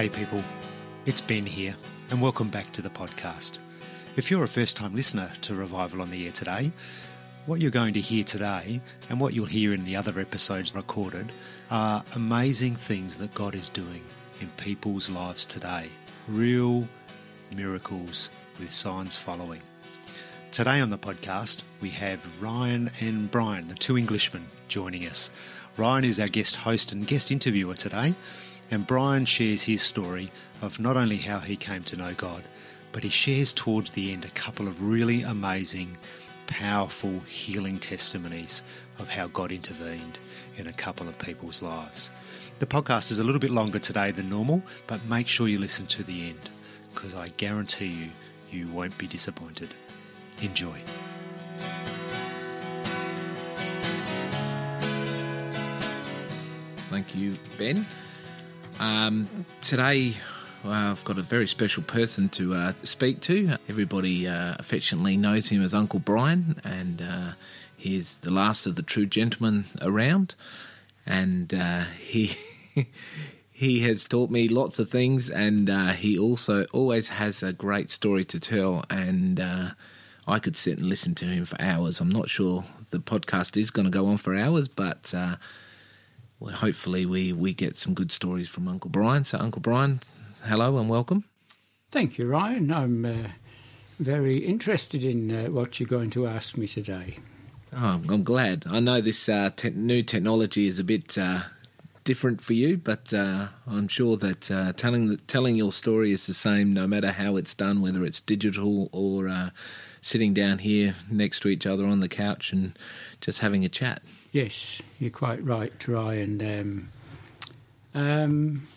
Hey, people, it's Ben here, and welcome back to the podcast. If you're a first time listener to Revival on the Air today, what you're going to hear today and what you'll hear in the other episodes recorded are amazing things that God is doing in people's lives today. Real miracles with signs following. Today on the podcast, we have Ryan and Brian, the two Englishmen, joining us. Ryan is our guest host and guest interviewer today, and Brian shares his story of not only how he came to know God, but he shares towards the end a couple of really amazing, powerful healing testimonies of how God intervened in a couple of people's lives. The podcast is a little bit longer today than normal, but make sure you listen to the end because I guarantee you, you won't be disappointed. Enjoy. Thank you, Ben. Um, today, well, I've got a very special person to uh, speak to. Everybody uh, affectionately knows him as Uncle Brian, and uh, he's the last of the true gentlemen around. And uh, he he has taught me lots of things, and uh, he also always has a great story to tell. And uh, I could sit and listen to him for hours. I'm not sure the podcast is going to go on for hours, but well, hopefully we, we get some good stories from Uncle Brian. So, Uncle Brian, hello and welcome. Thank you, Ryan. I'm uh, very interested in uh, what you're going to ask me today. Oh, I'm glad. I know this uh, te- new technology is a bit uh, different for you, but uh, I'm sure that uh, telling the, telling your story is the same no matter how it's done, whether it's digital or sitting down here next to each other on the couch and just having a chat. Yes, you're quite right, Ryan. Um, um,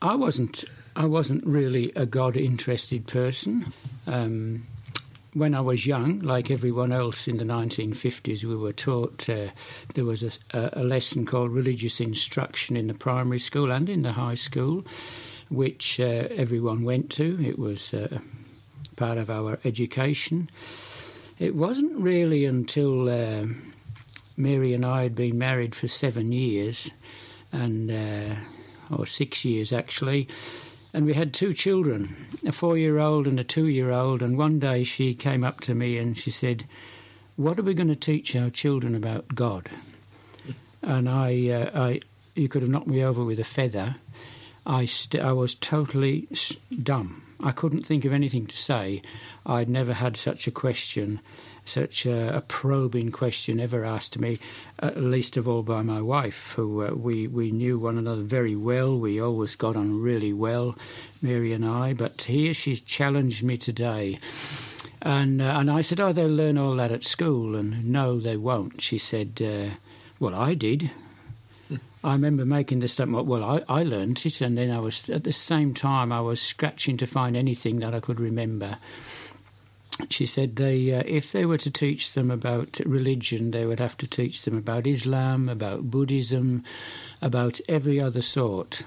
I wasn't. I wasn't really a God interested person. Um, when I was young, like everyone else in the 1950s, we were taught uh, there was a, a, lesson called religious instruction in the primary school and in the high school, which uh, everyone went to. It was uh, part of our education. It wasn't really until uh, Mary and I had been married for seven years, and uh, or six years actually, and we had two children, a four-year-old and a two-year-old. And one day she came up to me and she said, "What are we going to teach our children about God?" And I, uh, I, you could have knocked me over with a feather. I, st- I was totally dumb. I couldn't think of anything to say. I'd never had such a question, such a, a probing question ever asked to me, uh, least of all by my wife, who uh, we, we knew one another very well. We always got on really well, Mary and I. But here she's challenged me today. And, uh, and I said, Oh, they'll learn all that at school. And no, they won't. She said, uh, Well, I did. I remember making the statement, well, I, I learned it, and then I was, at the same time, I was scratching to find anything that I could remember. She said they, uh, if they were to teach them about religion, they would have to teach them about Islam, about Buddhism, about every other sort.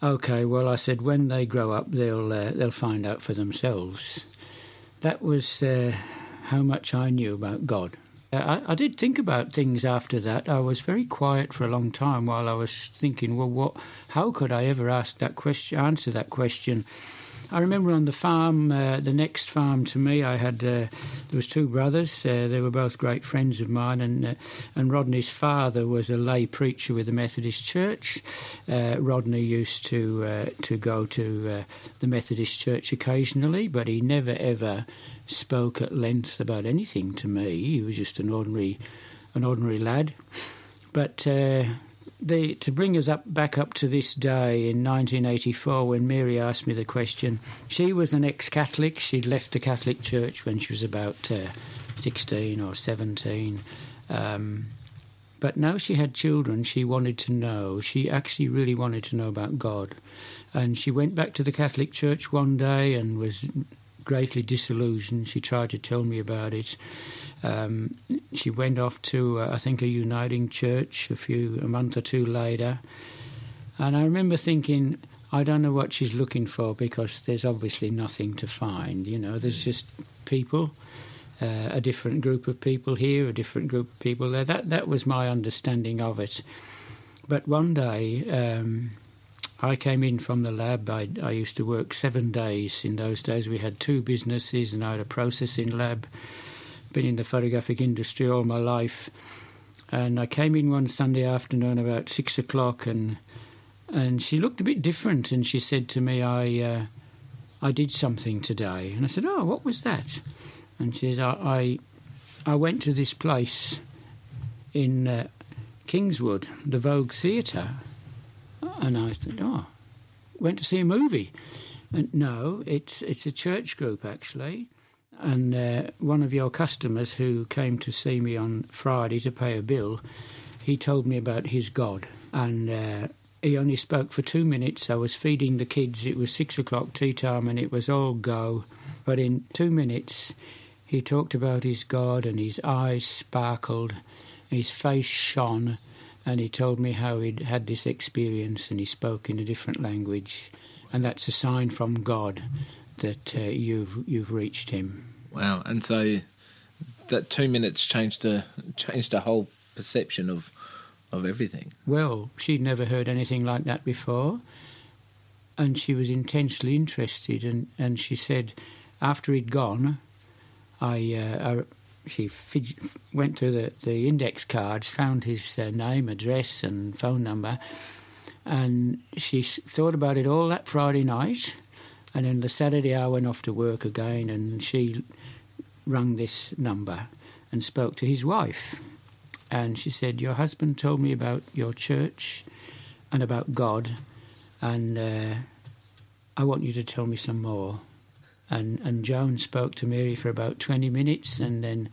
Okay, well, I said when they grow up, they'll uh, they'll find out for themselves. That was uh, how much I knew about God. I, I, did think about things after that. I was very quiet for a long time while I was thinking, well, what? How could I ever ask that question? Answer that question? I remember on the farm, uh, the next farm to me, I had uh, there was two brothers. Uh, they were both great friends of mine, and uh, and Rodney's father was a lay preacher with the Methodist Church. Uh, Rodney used to uh, to go to the Methodist Church occasionally, but he never ever spoke at length about anything to me. He was just an ordinary, an ordinary lad. But uh, the, to bring us up back up to this day in 1984, when Mary asked me the question, she was an ex-Catholic. She'd left the Catholic Church when she was about uh, 16 or 17. Um, but now she had children, she wanted to know. She actually really wanted to know about God. And she went back to the Catholic Church one day and was greatly disillusioned. She tried to tell me about it. Um, she went off to, uh, I think, a uniting church a few a month or two later, and I remember thinking, I don't know what she's looking for because there's obviously nothing to find. You know, there's just people, uh, a different group of people here, a different group of people there. That that was my understanding of it. But one day. Um, I came in from the lab. I, I used to work seven days. In those days, we had two businesses, and I had a processing lab. Been in the photographic industry all my life. And I came in one Sunday afternoon about six o'clock, and and she looked a bit different. And she said to me, "I uh, I did something today." And I said, "Oh, what was that?" And she says, "I I, I went to this place in uh, Kingswood, the Vogue Theatre." And I thought, "Oh, went to see a movie." And no, it's it's a church group actually. And uh, one of your customers who came to see me on Friday to pay a bill, he told me about his God. And uh, he only spoke for two minutes. I was feeding the kids. It was six o'clock tea time and it was all go. But in two minutes, he talked about his God and his eyes sparkled, his face shone, and he told me how he'd had this experience and he spoke in a different language. And that's a sign from God that uh, you've you've reached him. Wow! And so that two minutes changed the changed the whole perception of of everything. Well, she'd never heard anything like that before, and she was intensely interested. And, and she said, after he'd gone, I, uh, I she went to the, the index cards, found his uh, name, address, and phone number, and she thought about it all that Friday night. And then the Saturday, I went off to work again, and she rang this number and spoke to his wife. And she said, Your husband told me about your church and about God, and uh, I want you to tell me some more. And, and Joan spoke to Mary for about 20 minutes, and then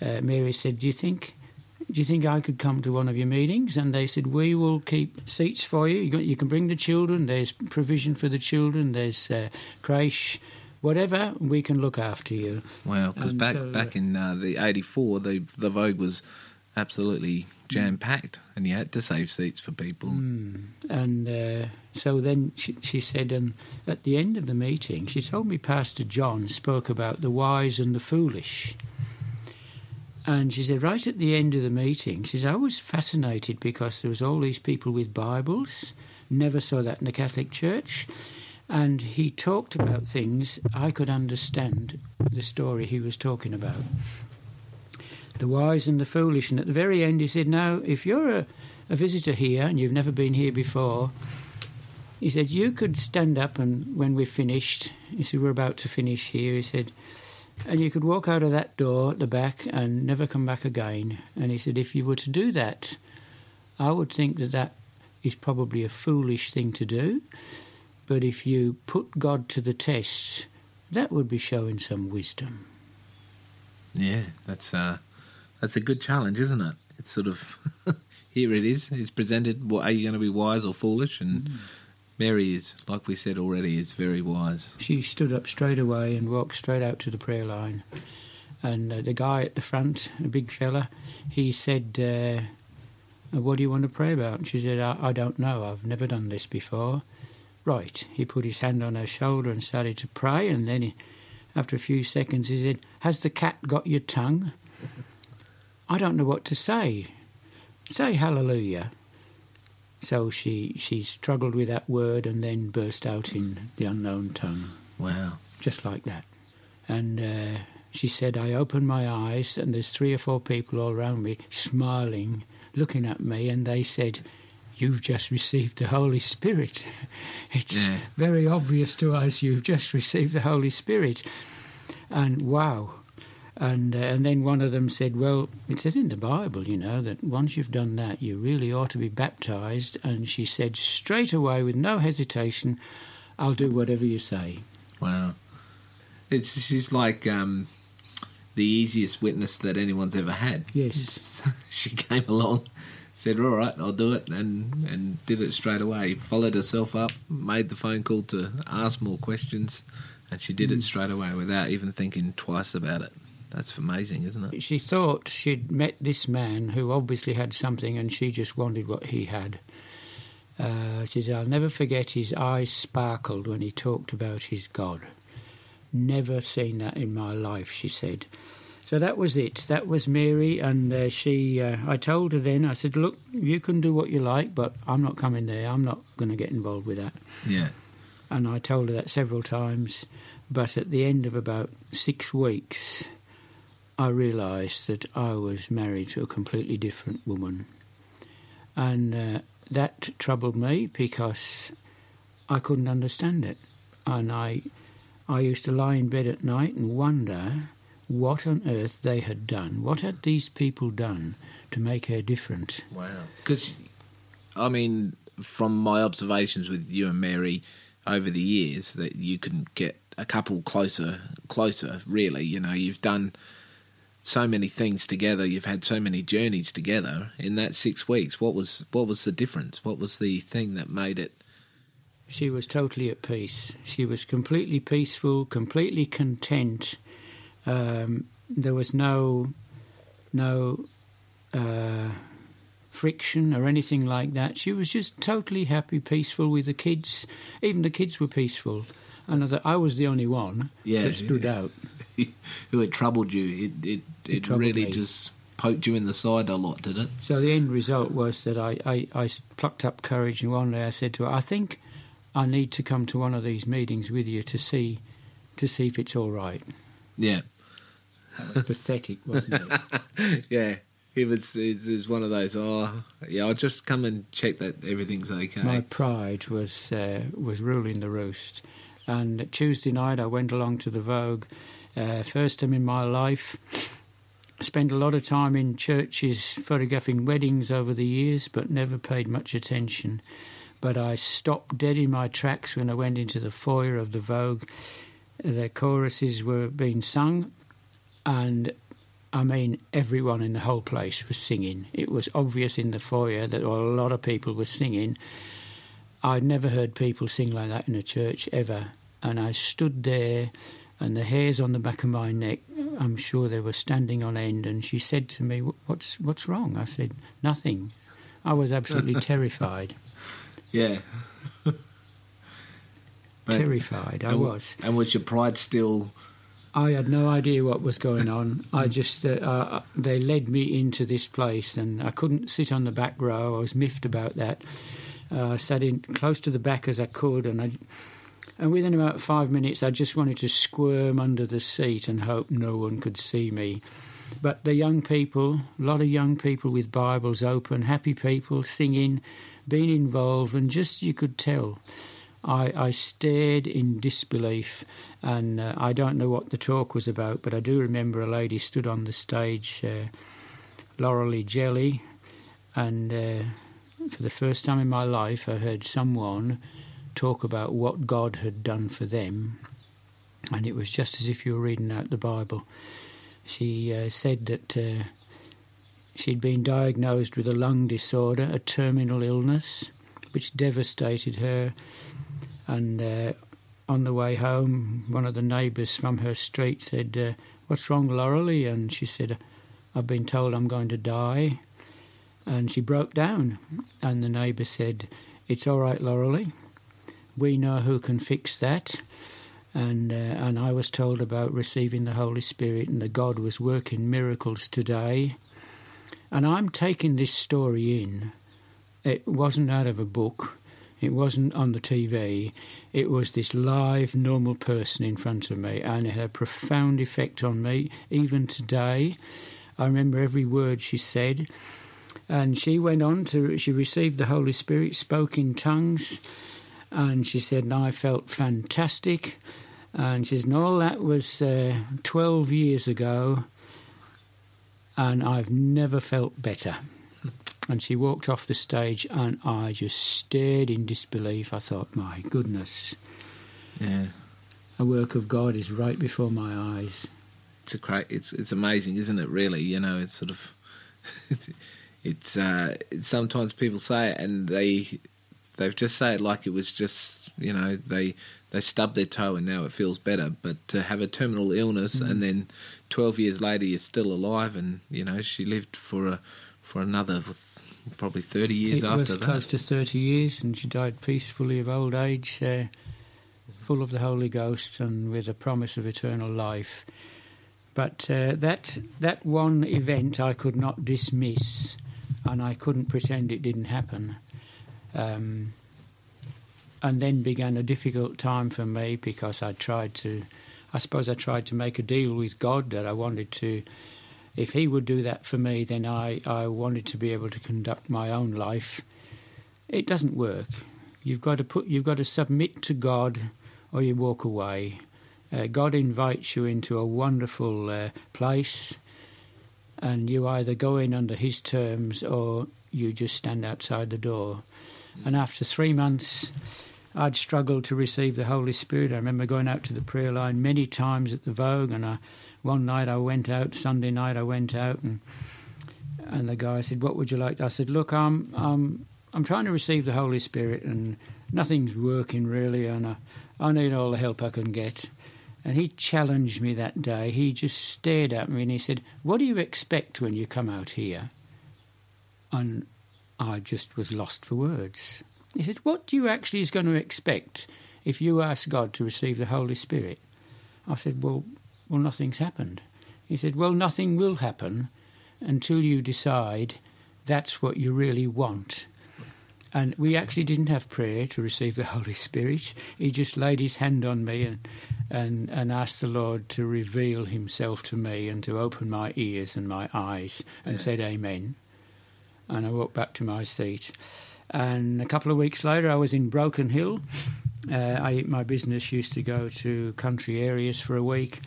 uh, Mary said, Do you think do you think I could come to one of your meetings? And they said, We will keep seats for you. You, got, you can bring the children. There's provision for the children. There's uh, creche, whatever. We can look after you. Wow, because back so, back uh, in uh, the '84, the the Vogue was absolutely jam packed, and you had to save seats for people. Mm. And uh, so then she, she said, and at the end of the meeting, she told me Pastor John spoke about the wise and the foolish. And she said, right at the end of the meeting, she said, I was fascinated because there was all these people with Bibles. Never saw that in the Catholic Church. And he talked about things I could understand the story he was talking about. The wise and the foolish. And at the very end, he said, Now, if you're a, a visitor here and you've never been here before, he said, You could stand up and when we're finished, he said, We're about to finish here. He said, and you could walk out of that door at the back and never come back again. And he said, if you were to do that, I would think that that is probably a foolish thing to do. But if you put God to the test, that would be showing some wisdom. Yeah, that's uh, that's a good challenge, isn't it? It's sort of here it is. It's presented. Well, are you going to be wise or foolish? And Mary is, like we said already, is very wise. She stood up straight away and walked straight out to the prayer line. And uh, the guy at the front, a big fella, he said, uh, What do you want to pray about? And she said, I, I don't know. I've never done this before. Right. He put his hand on her shoulder and started to pray. And then, he, after a few seconds, he said, Has the cat got your tongue? I don't know what to say. Say hallelujah. So she, she struggled with that word and then burst out in the unknown tongue Wow. just like that. And uh, she said, I opened my eyes, and there's three or four people all around me smiling, looking at me, and they said, You've just received the Holy Spirit. it's Yeah. very obvious to us you've just received the Holy Spirit. And wow. And, uh, and then one of them said, Well, it says in the Bible, you know, that once you've done that, you really ought to be baptized. And she said, straight away, with no hesitation, I'll do whatever you say. Wow. It's she's like um, the easiest witness that anyone's ever had. Yes. she came along, said, "All right, I'll do it," and and did it straight away. Followed herself up, made the phone call to ask more questions, and she did it straight away without even thinking twice about it. That's amazing, isn't it? She thought she'd met this man who obviously had something and she just wanted what he had. Uh, she said, I'll never forget his eyes sparkled when he talked about his God. Never seen that in my life, she said. So that was it. That was Mary, and uh, she. Uh, I told her then. I said, "Look, you can do what you like, but I'm not coming there. I'm not going to get involved with that." Yeah. And I told her that several times. But at the end of about six weeks, I realised that I was married to a completely different woman, and uh, that troubled me because I couldn't understand it, and I. I used to lie in bed at night and wonder what on earth they had done. What had these people done to make her different? Wow. Because, I mean, from my observations with you and Mary over the years, that you can get a couple closer, closer. Really, you know, you've done so many things together. You've had so many journeys together in that six weeks. What was what was the difference? What was the thing that made it? She was totally at peace. She was completely peaceful, completely content. Um, there was no no uh, friction or anything like that. She was just totally happy, peaceful with the kids. Even the kids were peaceful, and I, I was the only one Yeah. that stood out. Who had troubled you? It it, it, troubled really me. just poked you in the side a lot, did it? So the end result was that I, I, I plucked up courage, and one day I said to her, "I think I need to come to one of these meetings with you to see to see if it's all right." Yeah. Pathetic, wasn't it? yeah. It was, it was one of those, oh, yeah, I'll just come and check that everything's okay. My pride was uh, was ruling the roost. And Tuesday night, I went along to the Vogue. Uh, first time in my life. Spent a lot of time in churches photographing weddings over the years, but never paid much attention. But I stopped dead in my tracks when I went into the foyer of the Vogue. The choruses were being sung, and I mean, everyone in the whole place was singing. It was obvious in the foyer that a lot of people were singing. I'd never heard people sing like that in a church ever. And I stood there, and the hairs on the back of my neck, I'm sure they were standing on end. And she said to me, What's, what's wrong? I said, Nothing. I was absolutely terrified. Yeah. Terrified, I was. And was your pride still. I had no idea what was going on. I just uh, uh, they led me into this place, and I couldn't sit on the back row. I was miffed about that. Uh, I sat in close to the back as I could, and I, and within about five minutes, I just wanted to squirm under the seat and hope no one could see me. But the young people, a lot of young people with Bibles open, happy people singing, being involved, and just you could tell. I, I stared in disbelief, and uh, I don't know what the talk was about, but I do remember a lady stood on the stage, uh, Laurelie Jelly, and uh, for the first time in my life, I heard someone talk about what God had done for them, and it was just as if you were reading out the Bible. She uh, said that uh, she'd been diagnosed with a lung disorder, a terminal illness, which devastated her and uh, on the way home, one of the neighbours from her street said, uh, "What's wrong, Laurelie?" And she said, "I've been told I'm going to die." And she broke down, and the neighbour said, "It's all right, Laurelie. We know who can fix that." And uh, and I was told about receiving the Holy Spirit, and that God was working miracles today. And I'm taking this story in. It wasn't out of a book. It wasn't on the TV. It was this live, normal person in front of me, and it had a profound effect on me. Even today, I remember every word she said. And she went on to, she received the Holy Spirit, spoke in tongues, and she said, and I felt fantastic. And she said, and all that was uh, 12 years ago, and I've never felt better. And she walked off the stage, and I just stared in disbelief. I thought, my goodness, Yeah. a work of God is right before my eyes. It's a cra- it's it's amazing, isn't it? Really, you know, it's sort of it's uh, it's, sometimes people say it and they they've just say it like it was just you know they they stubbed their toe and now it feels better. But to have a terminal illness Mm. and then twelve years later you're still alive and you know she lived for a for another probably thirty years it after was that. close to 30 years, and she died peacefully of old age, uh, full of the Holy Ghost, and with a promise of eternal life. But uh, that that one event I could not dismiss, and I couldn't pretend it didn't happen. Um, and then began a difficult time for me because I tried to, I suppose I tried to make a deal with God that I wanted to, if He would do that for me, then I, I wanted to be able to conduct my own life. It doesn't work. You've got to put, you've got to submit to God, or you walk away. Uh, God invites you into a wonderful uh, place, and you either go in under His terms or you just stand outside the door. And after three months, I'd struggled to receive the Holy Spirit. I remember going out to the prayer line many times at the Vogue, and I, one night I went out, Sunday night I went out, and and the guy said, "What would you like?" I said, "Look, I'm I'm I'm trying to receive the Holy Spirit, and nothing's working really, and I, I need all the help I can get." And he challenged me that day. He just stared at me and he said, "What do you expect when you come out here?" And I just was lost for words. He said, What do you actually is going to expect if you ask God to receive the Holy Spirit? I said, Well, well, nothing's happened. He said, Well, nothing will happen until you decide that's what you really want. And we actually didn't have prayer to receive the Holy Spirit. He just laid his hand on me and, and, and asked the Lord to reveal himself to me and to open my ears and my eyes and Yeah. said, Amen. And I walked back to my seat. And a couple of weeks later, I was in Broken Hill. Uh, I, my business used to go to country areas for a week,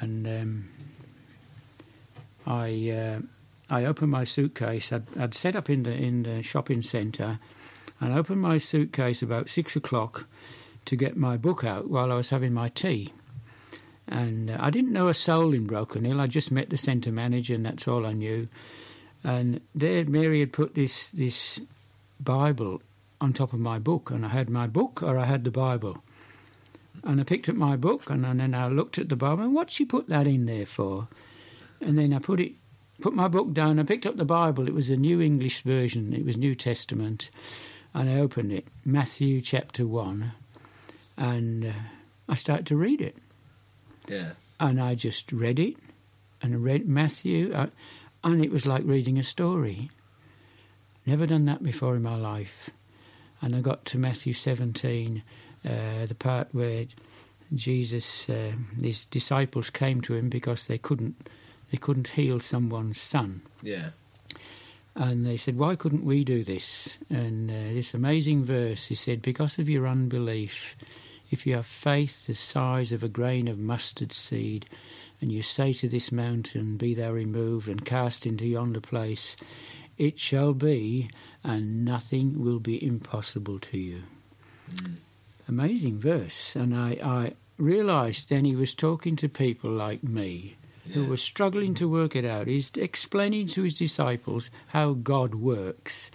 and um, I uh, I opened my suitcase. I'd, I'd set up in the in the shopping centre, and I opened my suitcase about six o'clock to get my book out while I was having my tea. And uh, I didn't know a soul in Broken Hill. I just met the centre manager, and that's all I knew. And there, Mary had put this this Bible on top of my book, and I had my book or I had the Bible. And I picked up my book, and, and then I looked at the Bible. And what she put that in there for? And then I put it, put my book down. I picked up the Bible. It was a New English version. It was New Testament, and I opened it, Matthew chapter one, and uh, I started to read it Yeah. and I just read it and read Matthew, uh, and it was like reading a story. Never done that before in my life. And I got to Matthew 17, uh, the part where Jesus, uh, his disciples came to him because they couldn't, they couldn't heal someone's son. Yeah. And they said, Why couldn't we do this? And uh, this amazing verse, he said, Because of your unbelief, if you have faith the size of a grain of mustard seed, and you say to this mountain, Be thou removed and cast into yonder place, it shall be, and nothing will be impossible to you. Amazing verse. And I, I realised then he was talking to people like me who were struggling to work it out. He's explaining to his disciples how God works.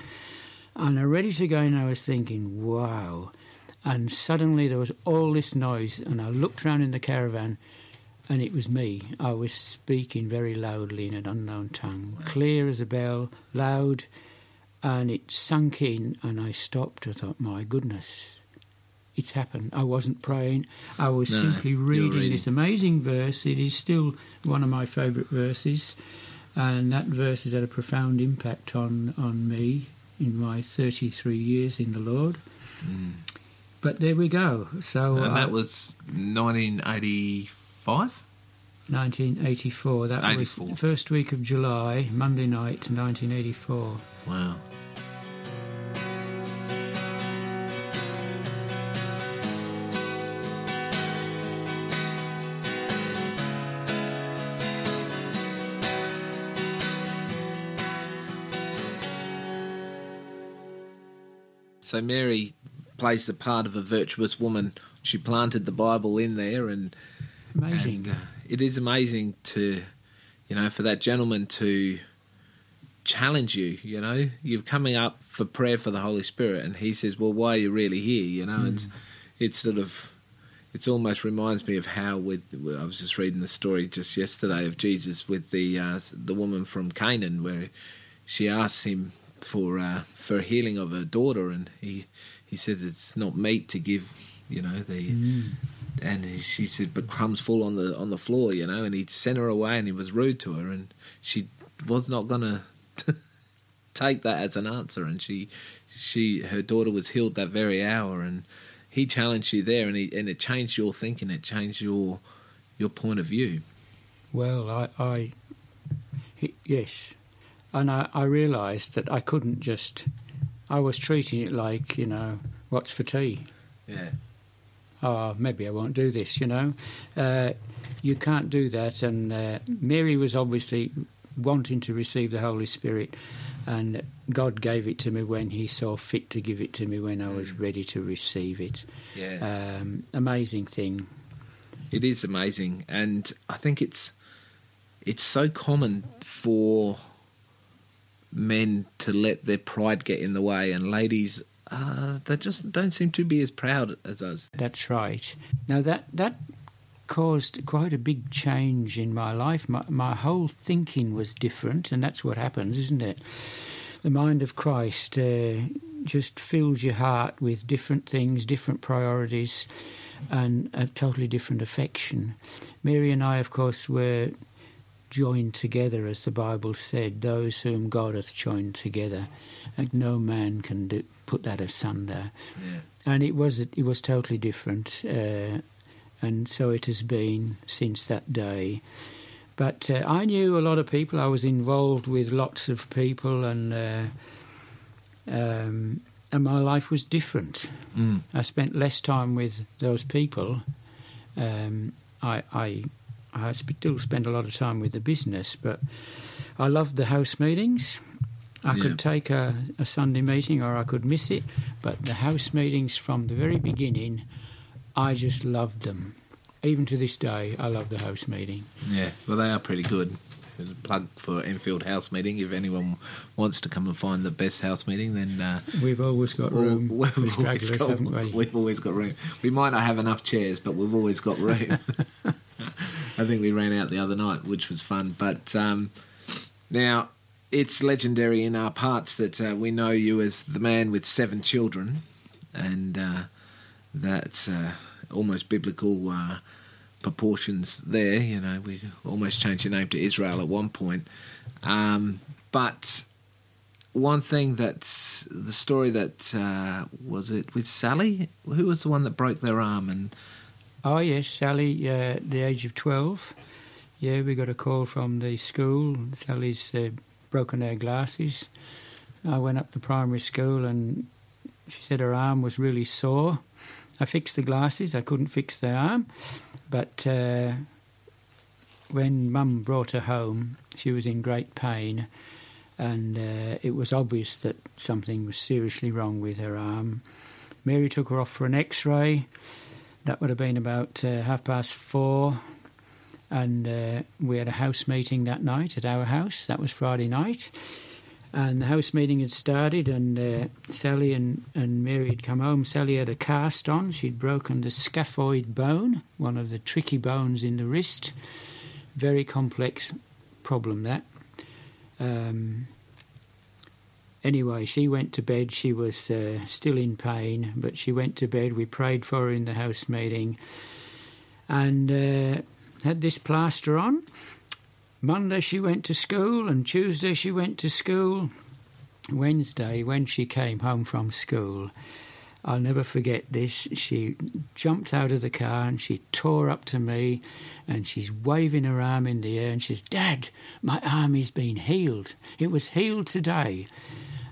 And I read it again, I was thinking, wow. And suddenly there was all this noise, and I looked round in the caravan, and it was me. I was speaking very loudly in an unknown tongue, clear as a bell, loud, and it sunk in, and I stopped. I thought, my goodness, it's happened. I wasn't praying, I was No, simply reading, reading. this amazing verse. It is still one of my favourite verses, and that verse has had a profound impact on, on me in my 33 years in the Lord. Mm. But there we go. So And I- that was 1985? 1984. That 84. was the first week of July, Monday night, 1984. Wow. So Mary plays the part of a virtuous woman. She planted the Bible in there, and Amazing. and, uh, it is amazing to, you know, for that gentleman to challenge you. You know, you're coming up for prayer for the Holy Spirit, and he says, "Well, why are you really here?" You know, it's it's sort of it almost reminds me of how with I was just reading the story just yesterday of Jesus with the uh, the woman from Canaan, where she asks him for uh, for healing of her daughter, and he he says it's not meat to give, you know, the Mm. And he, she said, "But crumbs fall on the on the floor, you know." And he sent her away, and he was rude to her, and she was not going to take that as an answer. And she, she, her daughter was healed that very hour, and he challenged you there, and he and it changed your thinking, it changed your your point of view. Well, I, I he, yes, and I, I realised that I couldn't just. I was treating it like you know what's for tea. Yeah. Oh, maybe I won't do this. You know, uh, you can't do that. And uh, Mary was obviously wanting to receive the Holy Spirit, and God gave it to me when He saw fit to give it to me when I was ready to receive it. Yeah. Um, amazing thing. It is amazing, and I think it's it's so common for men to let their pride get in the way, and ladies uh, they just don't seem to be as proud as us. That's right. Now that that caused quite a big change in my life. My, my whole thinking was different, and that's what happens, isn't it? The mind of Christ uh, just fills your heart with different things, different priorities, and a totally different affection. Mary and I, of course, were joined together, as the Bible said, those whom God hath joined together. And no man can do, put that asunder. Yeah. And it was it was totally different, uh, and so it has been since that day. But uh, I knew a lot of people. I was involved with lots of people, and uh, um, and my life was different. Mm. I spent less time with those people. Um, I, I I still spend a lot of time with the business, but I loved the house meetings. I Yeah. could take a, a Sunday meeting or I could miss it, but the house meetings from the very beginning, I just loved them. Even to this day, I love the house meeting. Yeah, well, they are pretty good. There's a plug for Enfield House Meeting. If anyone wants to come and find the best house meeting, then uh, We've always got room we've, always got, we? we've always got room. We might not have enough chairs, but we've always got room. I think we ran out the other night, which was fun. But um, now it's legendary in our parts that uh, we know you as the man with seven children, and uh, that's uh, almost biblical uh, proportions there. You know, we almost changed your name to Israel at one point. Um, but one thing that's the story that uh, was it with Sally, who was the one that broke their arm, and Oh yes, Sally, uh, the age of twelve. Yeah, we got a call from the school. Sally's uh, broken her glasses. I went up to primary school and she said her arm was really sore. I fixed the glasses. I couldn't fix the arm, but uh, when Mum brought her home, she was in great pain, and uh, it was obvious that something was seriously wrong with her arm. Mary took her off for an X-ray. That would have been about uh, half past four, and uh, we had a house meeting that night at our house. That was Friday night, and the house meeting had started, and uh, Sally and, and Mary had come home. Sally had a cast on; she'd broken the scaphoid bone, one of the tricky bones in the wrist. Very complex problem that. Um, Anyway, she went to bed. She was uh, still in pain, but she went to bed. We prayed for her in the house meeting and uh, had this plaster on. Monday she went to school, and Tuesday she went to school. Wednesday, when she came home from school, I'll never forget this. She jumped out of the car and she tore up to me and she's waving her arm in the air and she's, Dad, my arm has been healed. It was healed today.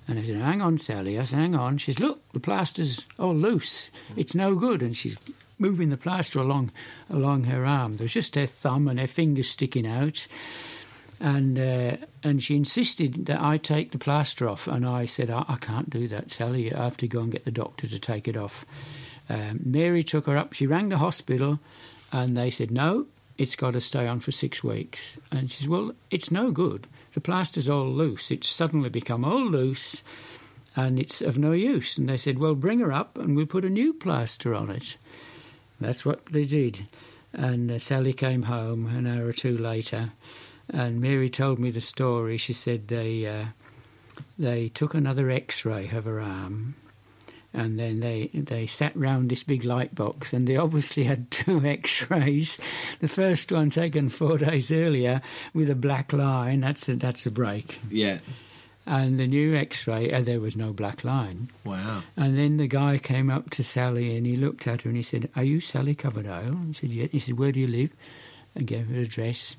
And I said, Hang on, Sally. I said, Hang on. She's, Look, the plaster's all loose. It's no good. And she's moving the plaster along along her arm. There was just her thumb and her fingers sticking out. And uh, and she insisted that I take the plaster off. And I said, I, I can't do that, Sally. I have to go and get the doctor to take it off. Um, Mary took her up. She rang the hospital and they said, No, it's got to stay on for six weeks. And she said, Well, it's no good. The plaster's all loose. It's suddenly become all loose and it's of no use. And they said, Well, bring her up and we'll put a new plaster on it. That's what they did. And uh, Sally came home an hour or two later, and Mary told me the story. She said they uh, they took another X-ray of her arm, and then they they sat round this big light box, and they obviously had two X-rays. The first one taken four days earlier with a black line. That's a that's a break. Yeah. And the new X-ray, uh, there was no black line. Wow. And then the guy came up to Sally and he looked at her and he said, "Are you Sally Coverdale?" He said, "Yeah." He said, "Where do you live?" and gave her address,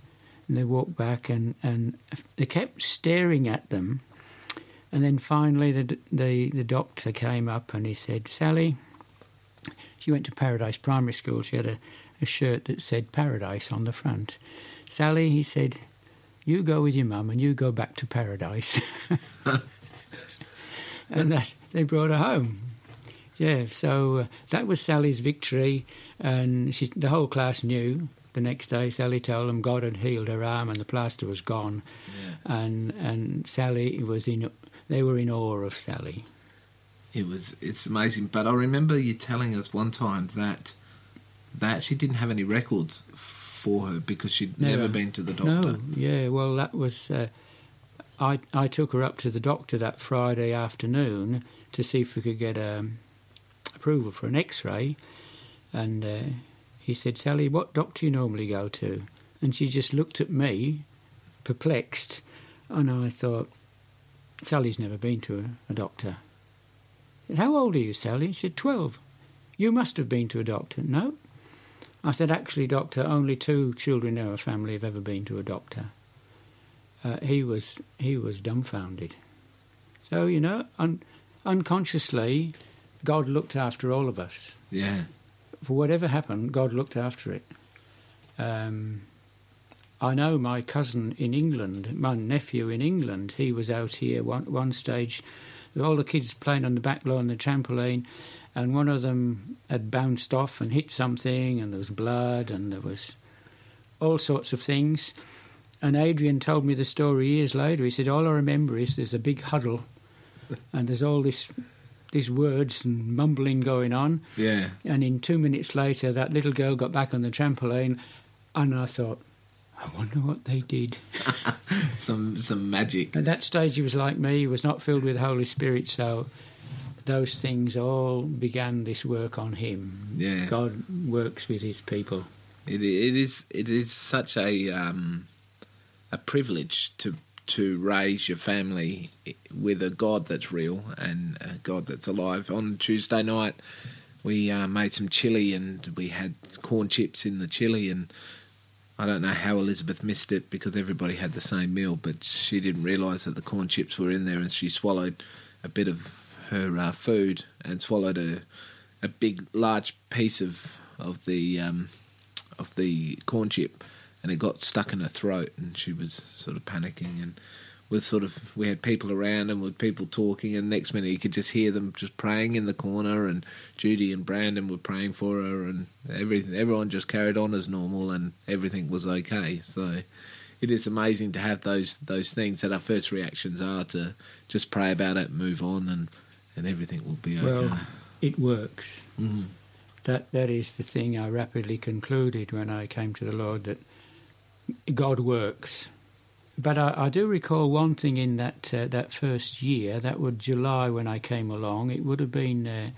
and they walked back and and they kept staring at them and then finally, the, the, the doctor came up and he said, Sally, she went to Paradise Primary School. She had a, a shirt that said Paradise on the front. Sally, he said, you go with your mum and you go back to Paradise. and that, they brought her home. Yeah, so uh, that was Sally's victory, and she, the whole class knew. The next day, Sally told them God had healed her arm and the plaster was gone, Yeah. and and Sally was in they were in awe of Sally. It was it's amazing. But I remember you telling us one time that that she didn't have any records for her because she'd never, Never. been to the doctor. No, yeah, well, that was. Uh, I I took her up to the doctor that Friday afternoon to see if we could get um, approval for an X-ray, and uh, he said, "Sally, what doctor you normally go to?" And she just looked at me, perplexed, and I thought, "Sally's never been to a, a doctor." Said, How old are you, Sally? She said, 12. You must have been to a doctor. No. I said, Actually, doctor, only two children in our family have ever been to a doctor. Uh, he was he was dumbfounded. So you know, un- unconsciously, God looked after all of us. Yeah. For whatever happened, God looked after it. Um, I know my cousin in England, my nephew in England, he was out here one one stage. With all the kids playing on the back lawn, the trampoline, and one of them had bounced off and hit something, and there was blood, and there was all sorts of things. And Adrian told me the story years later. He said, "All I remember is there's a big huddle, and there's all this, these words and mumbling going on." Yeah. And in two minutes later, that little girl got back on the trampoline, and I thought, I wonder what they did. Some some magic. At that stage, he was like me, he was not filled with the Holy Spirit, so those things all began this work on him. Yeah. God works with his people. It, it is it is such a um, a privilege to to raise your family with a God that's real and a God that's alive. On Tuesday night, we uh, made some chili and we had corn chips in the chili and. I don't know how Elizabeth missed it because everybody had the same meal, but she didn't realise that the corn chips were in there, and she swallowed a bit of her uh, food and swallowed a a big, large piece of of the um, of the corn chip, and it got stuck in her throat, and she was sort of panicking and was sort of we had people around and with people talking, and next minute you could just hear them just praying in the corner, and Judy and Brandon were praying for her, and everything. Everyone just carried on as normal, and everything was okay. So. It is amazing to have those those things that our first reactions are to just pray about it, move on, and and everything will be okay. Well, it works. Mhm. That that is the thing I rapidly concluded when I came to the Lord that God works. But I, I do recall one thing in that uh, that first year. That was July when I came along. It would have been uh,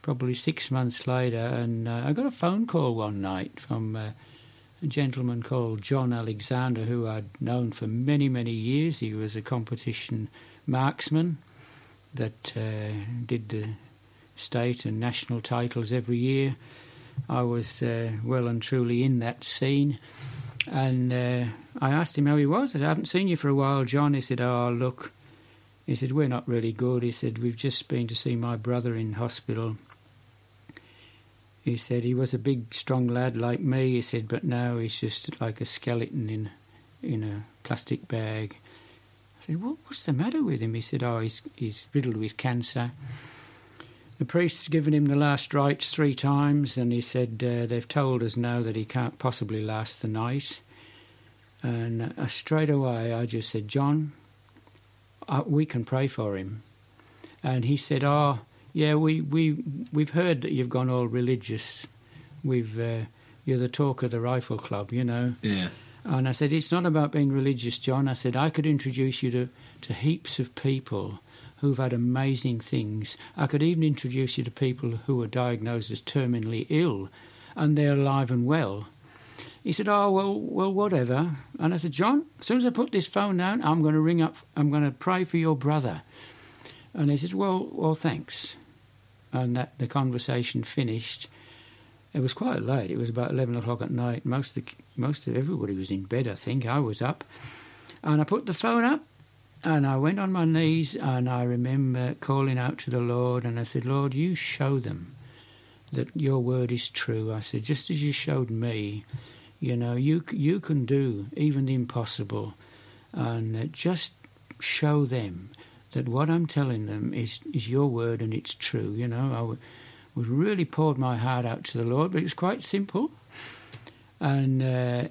probably six months later, and uh, I got a phone call one night from uh, a gentleman called John Alexander, who I'd known for many many years. He was a competition marksman that uh, did the state and national titles every year. I was uh, well and truly in that scene. And uh, I asked him how he was. I said, I haven't seen you for a while, John. He said, Oh, look. He said, We're not really good. He said, We've just been to see my brother in hospital. He said, He was a big, strong lad like me. He said, But now he's just like a skeleton in, in a plastic bag. I said, what, What's the matter with him? He said, Oh, he's, he's riddled with cancer. The priest's given him the last rites three times, and he said, uh, They've told us now that he can't possibly last the night. And uh, straight away, I just said, John, uh, we can pray for him. And he said, Oh, yeah, we, we, we've heard that you've gone all religious. We've, uh, you're the talk of the rifle club, you know. Yeah. And I said, It's not about being religious, John. I said, I could introduce you to, to heaps of people who've had amazing things. I could even introduce you to people who are diagnosed as terminally ill and they're alive and well. He said, Oh, well, well, whatever. And I said, John, as soon as I put this phone down, I'm going to ring up, I'm going to pray for your brother. And he said, Well, well, thanks. And that the conversation finished. It was quite late. It was about eleven o'clock at night. Most of the, most of everybody was in bed. I think I was up, and I put the phone up, and I went on my knees, and I remember calling out to the Lord, and I said, Lord, you show them that your word is true. I said, just as you showed me, you know, you you can do even the impossible, and uh, just show them that what I'm telling them is, is your word and it's true. You know, I was really poured my heart out to the Lord, but it was quite simple. And uh,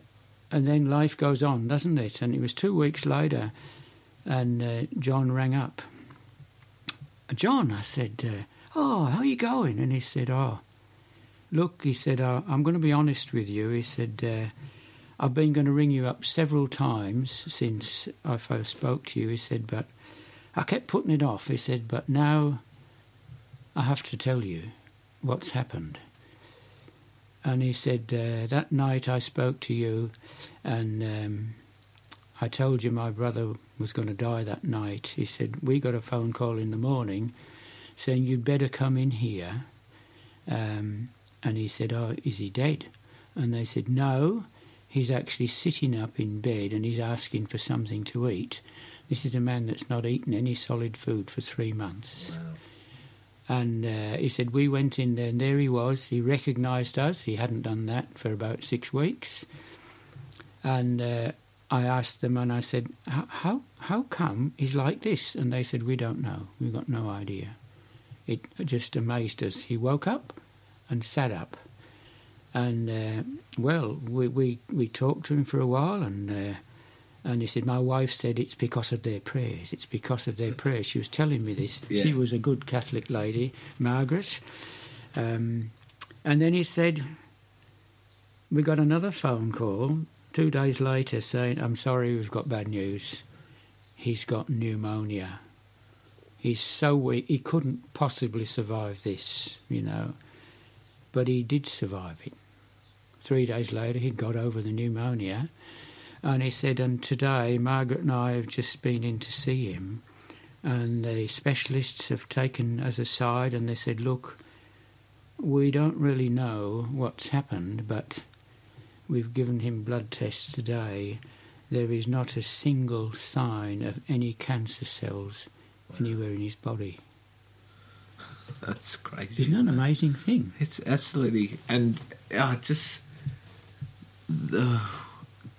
and then life goes on, doesn't it? And it was two weeks later, and uh, John rang up. John, I said, uh, "Oh, how are you going?" And he said, "Oh, look," he said, "I'm going to be honest with you." He said. Uh, I've been going to ring you up several times since I first spoke to you. He said, but I kept putting it off. He said, but now I have to tell you what's happened. And he said, uh, that night I spoke to you and um, I told you my brother was going to die that night. He said, we got a phone call in the morning saying you'd better come in here. Um, and he said, oh, is he dead? And they said, no, he's actually sitting up in bed and he's asking for something to eat. This is a man that's not eaten any solid food for three months. Wow. And uh, he said, We went in there, and there he was. He recognised us. He hadn't done that for about six weeks. And uh, I asked them, and I said, how, how come he's like this? And they said, We don't know. We've got no idea. It just amazed us. He woke up and sat up. And, uh, well, we, we, we talked to him for a while, and uh, and he said, My wife said it's because of their prayers. It's because of their prayers. She was telling me this. Yeah. She was a good Catholic lady, Margaret. Um, and then he said, We got another phone call two days later saying, I'm sorry, we've got bad news. He's got pneumonia. He's so weak, he couldn't possibly survive this, you know. But he did survive it. Three days later, he'd got over the pneumonia. And he said, and today Margaret and I have just been in to see him, and the specialists have taken us aside and they said, look, we don't really know what's happened, but we've given him blood tests today. There is not a single sign of any cancer cells anywhere in his body. That's crazy. Isn't that an amazing thing? It's absolutely and uh, just uh,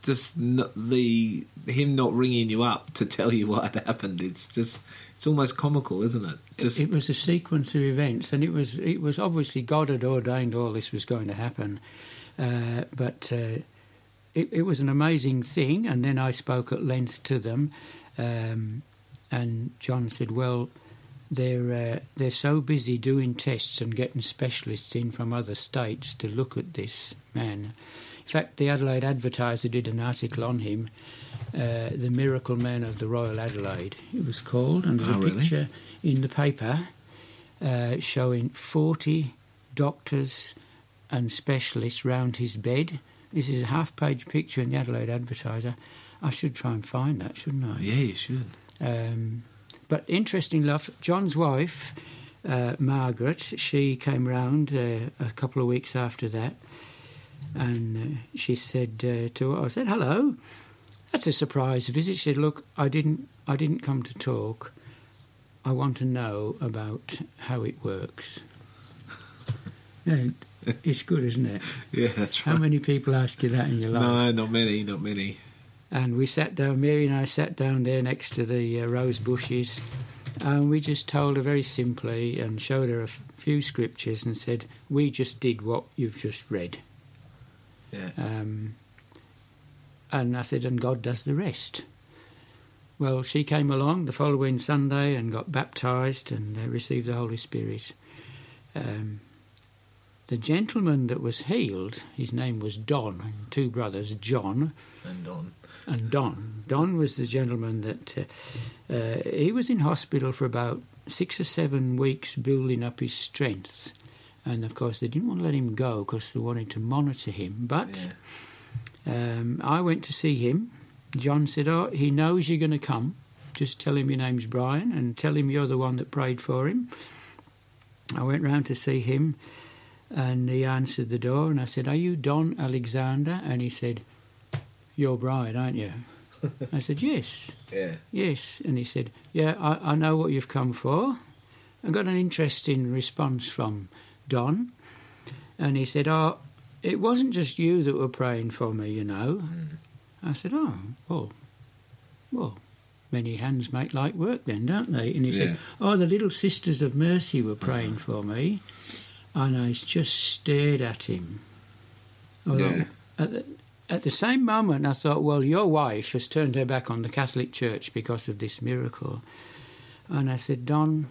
just not the him not ringing you up to tell you what had happened. It's just it's almost comical, isn't it? Just it was a sequence of events, and it was it was obviously God had ordained all this was going to happen, uh, but uh, it, it was an amazing thing. And then I spoke at length to them, um, and John said, "Well." They're uh, they're so busy doing tests and getting specialists in from other states to look at this man. In fact, the Adelaide Advertiser did an article on him, uh, "The Miracle Man of the Royal Adelaide." It was called, and there's Oh, a really? picture in the paper uh, showing 40 doctors and specialists round his bed. This is a half-page picture in the Adelaide Advertiser. I should try and find that, shouldn't I? yeah, you should. Um, but interesting enough, John's wife, uh, Margaret, she came round uh, a couple of weeks after that, and uh, she said uh, to her, "I said hello. That's a surprise visit." She said, "Look, I didn't, I didn't come to talk. I want to know about how it works." yeah, it's good, isn't it? Yeah, that's How many people ask you that in your life? No, not many, not many. And we sat down, Mary and I sat down there next to the uh, rose bushes, and we just told her very simply and showed her a f- few scriptures and said, We just did what you've just read. Yeah. Um, and I said, And God does the rest. Well, she came along the following Sunday and got baptised and uh, received the Holy Spirit. Um, the gentleman that was healed, his name was Don, two brothers, John, And Don. and Don. Don was the gentleman that uh, uh, he was in hospital for about six or seven weeks, building up his strength. And of course, they didn't want to let him go because they wanted to monitor him. But Yeah. um, I went to see him. John said, "Oh, he knows you're going to come. Just tell him your name's Brian and tell him you're the one that prayed for him." I went round to see him, and he answered the door, and I said, "Are you Don Alexander?" And he said, "You're Brian, aren't you?" I said, "Yes, Yeah. yes." And he said, "Yeah, I, I know what you've come for." I got an interesting response from Don, and he said, "Oh, it wasn't just you that were praying for me, you know." Mm. I said, "Oh, well, well, many hands make light work, then, don't they?" And he Yeah. said, "Oh, the little sisters of mercy were praying mm. for me," and I just stared at him. Although Yeah. at, the, at the same moment, I thought, "Well, your wife has turned her back on the Catholic Church because of this miracle," and I said, "Don."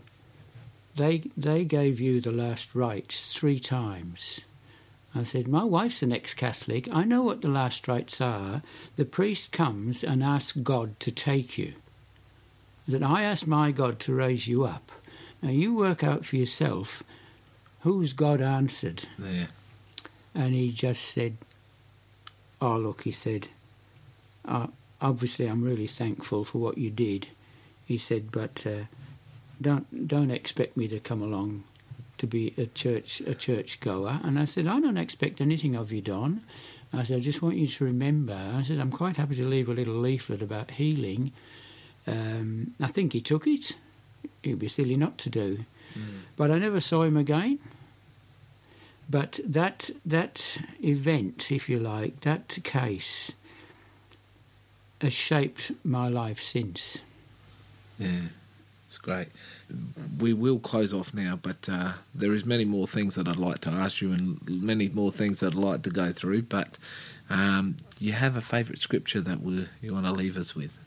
They they gave you the last rites three times. I said, My wife's an ex Catholic. I know what the last rites are. The priest comes and asks God to take you. That I asked my God to raise you up. Now you work out for yourself whose God answered. Yeah. And he just said, Oh, look, he said, uh, obviously I'm really thankful for what you did. He said, but uh, don't don't expect me to come along to be a church a church goer. And I said, I don't expect anything of you, Don. I said, I just want you to remember. I said, I'm quite happy to leave a little leaflet about healing. Um, I think he took it. It would be silly not to do. But I never saw him again. But that that event, if you like, that case, has shaped my life since. Yeah, it's great. We will close off now, but uh, there is many more things that I'd like to ask you, and many more things that I'd like to go through. But um, you have a favourite scripture that we, you want to leave us with?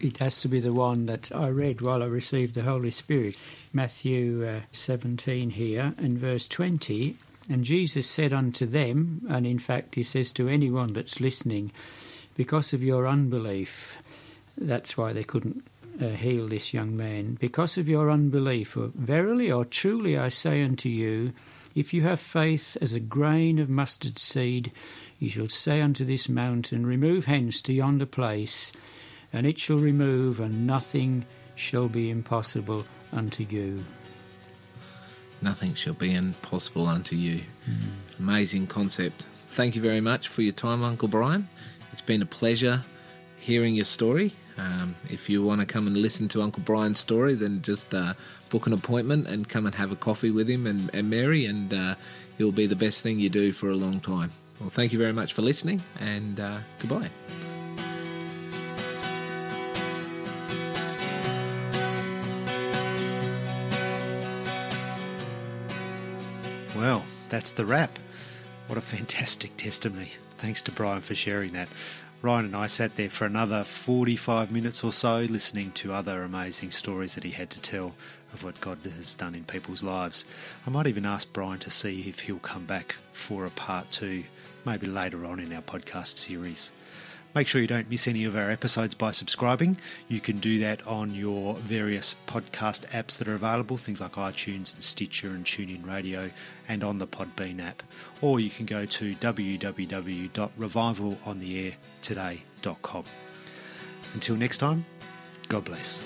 It has to be the one that I read while I received the Holy Spirit. Matthew uh, 17 here and verse 20. And Jesus said unto them, and in fact he says to anyone that's listening, because of your unbelief, that's why they couldn't uh, heal this young man. Because of your unbelief, verily or truly I say unto you, if you have faith as a grain of mustard seed, you shall say unto this mountain, Remove hence to yonder place, and it shall remove, and nothing shall be impossible unto you. Nothing shall be impossible unto you. Amazing concept. Thank you very much for your time, Uncle Brian. It's been a pleasure hearing your story. Um, if you want to come and listen to Uncle Brian's story, then just uh, book an appointment and come and have a coffee with him and, and Mary, and uh, it'll be the best thing you do for a long time. Well, thank you very much for listening, and uh, goodbye. Well, that's the wrap. What a fantastic testimony. Thanks to Brian for sharing that. Ryan and I sat there for another 45 minutes or so listening to other amazing stories that he had to tell of what God has done in people's lives. I might even ask Brian to see if he'll come back for a part two, maybe later on in our podcast series. Make sure you don't miss any of our episodes by subscribing. You can do that on your various podcast apps that are available, things like iTunes and Stitcher and TuneIn Radio, and on the Podbean app. Or you can go to www.revivalontheairtoday.com. Until next time, God bless.